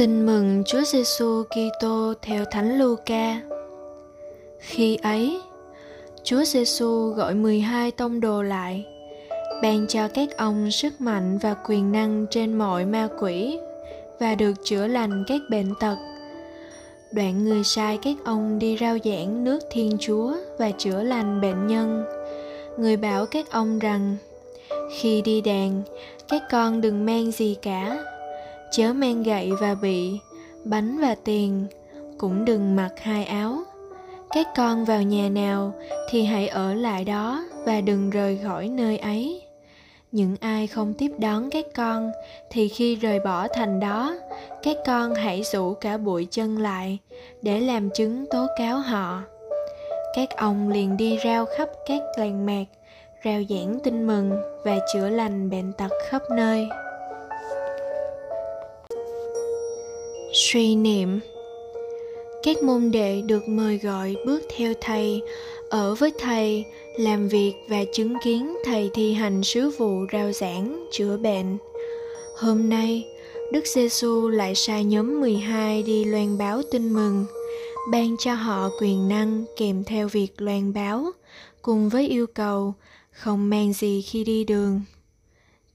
Tin mừng Chúa Giêsu Kitô theo Thánh Luca. Khi ấy, Chúa Giêsu gọi 12 tông đồ lại, ban cho các ông sức mạnh và quyền năng trên mọi ma quỷ và được chữa lành các bệnh tật. Đoạn người sai các ông đi rao giảng nước Thiên Chúa và chữa lành bệnh nhân. Người bảo các ông rằng khi đi đàn, các con đừng mang gì cả chớ mang gậy và bị, bánh và tiền, cũng đừng mặc hai áo. Các con vào nhà nào thì hãy ở lại đó và đừng rời khỏi nơi ấy. Những ai không tiếp đón các con thì khi rời bỏ thành đó, các con hãy rủ cả bụi chân lại để làm chứng tố cáo họ. Các ông liền đi rao khắp các làng mạc, rao giảng tin mừng và chữa lành bệnh tật khắp nơi. Suy niệm. Các môn đệ được mời gọi bước theo thầy, ở với thầy, làm việc và chứng kiến thầy thi hành sứ vụ rao giảng, chữa bệnh. Hôm nay, đức giêsu lại sai nhóm 12 đi loan báo tin mừng, ban cho họ quyền năng kèm theo việc loan báo, cùng với yêu cầu không mang gì khi đi đường.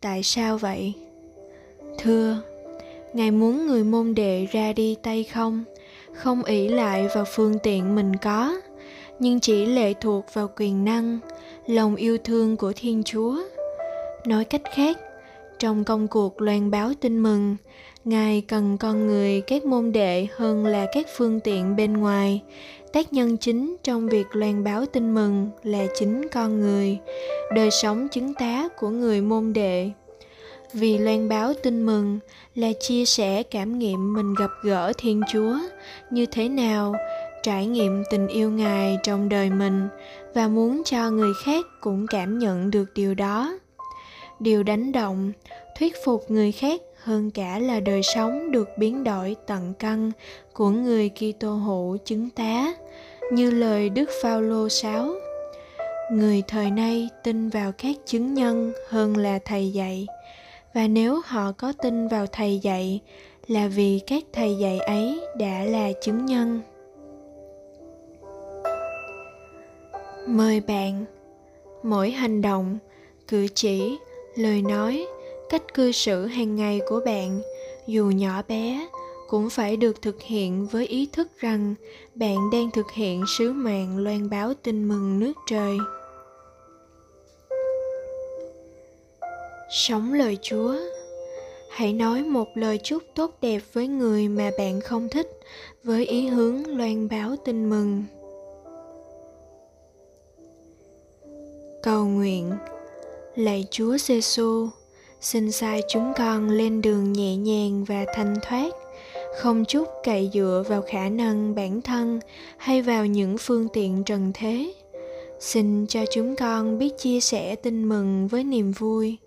Tại sao vậy? Thưa ngài muốn người môn đệ ra đi tay không? Không ỷ lại vào phương tiện mình có, nhưng chỉ lệ thuộc vào quyền năng, lòng yêu thương của thiên chúa. Nói cách khác, trong công cuộc loan báo tin mừng, ngài cần con người các môn đệ hơn là các phương tiện bên ngoài. Tác nhân chính trong việc loan báo tin mừng là chính con người. Đời sống chứng tá của người môn đệ vì loan báo tin mừng là chia sẻ cảm nghiệm mình gặp gỡ thiên chúa. Như thế nào? Trải nghiệm tình yêu ngài trong đời mình và muốn cho người khác cũng cảm nhận được điều đó. Điều đánh động, thuyết phục người khác hơn cả là đời sống được biến đổi tận căn của người Kitô hữu chứng tá, như lời Đức Phaolô 6 người thời nay tin vào các chứng nhân hơn là thầy dạy và nếu họ có tin vào thầy dạy, là vì các thầy dạy ấy đã là chứng nhân. Mời bạn, mỗi hành động, cử chỉ, lời nói, cách cư xử hàng ngày của bạn, dù nhỏ bé, cũng phải được thực hiện với ý thức rằng bạn đang thực hiện sứ mạng loan báo tin mừng nước trời. Sống lời chúa. Hãy nói một lời chúc tốt đẹp với người mà bạn không thích, với ý hướng loan báo tin mừng. Cầu nguyện. Lạy chúa giêsu xin sai chúng con lên đường nhẹ nhàng và thanh thoát, không chút cậy dựa vào khả năng bản thân hay vào những phương tiện trần thế. Xin cho chúng con biết chia sẻ tin mừng với niềm vui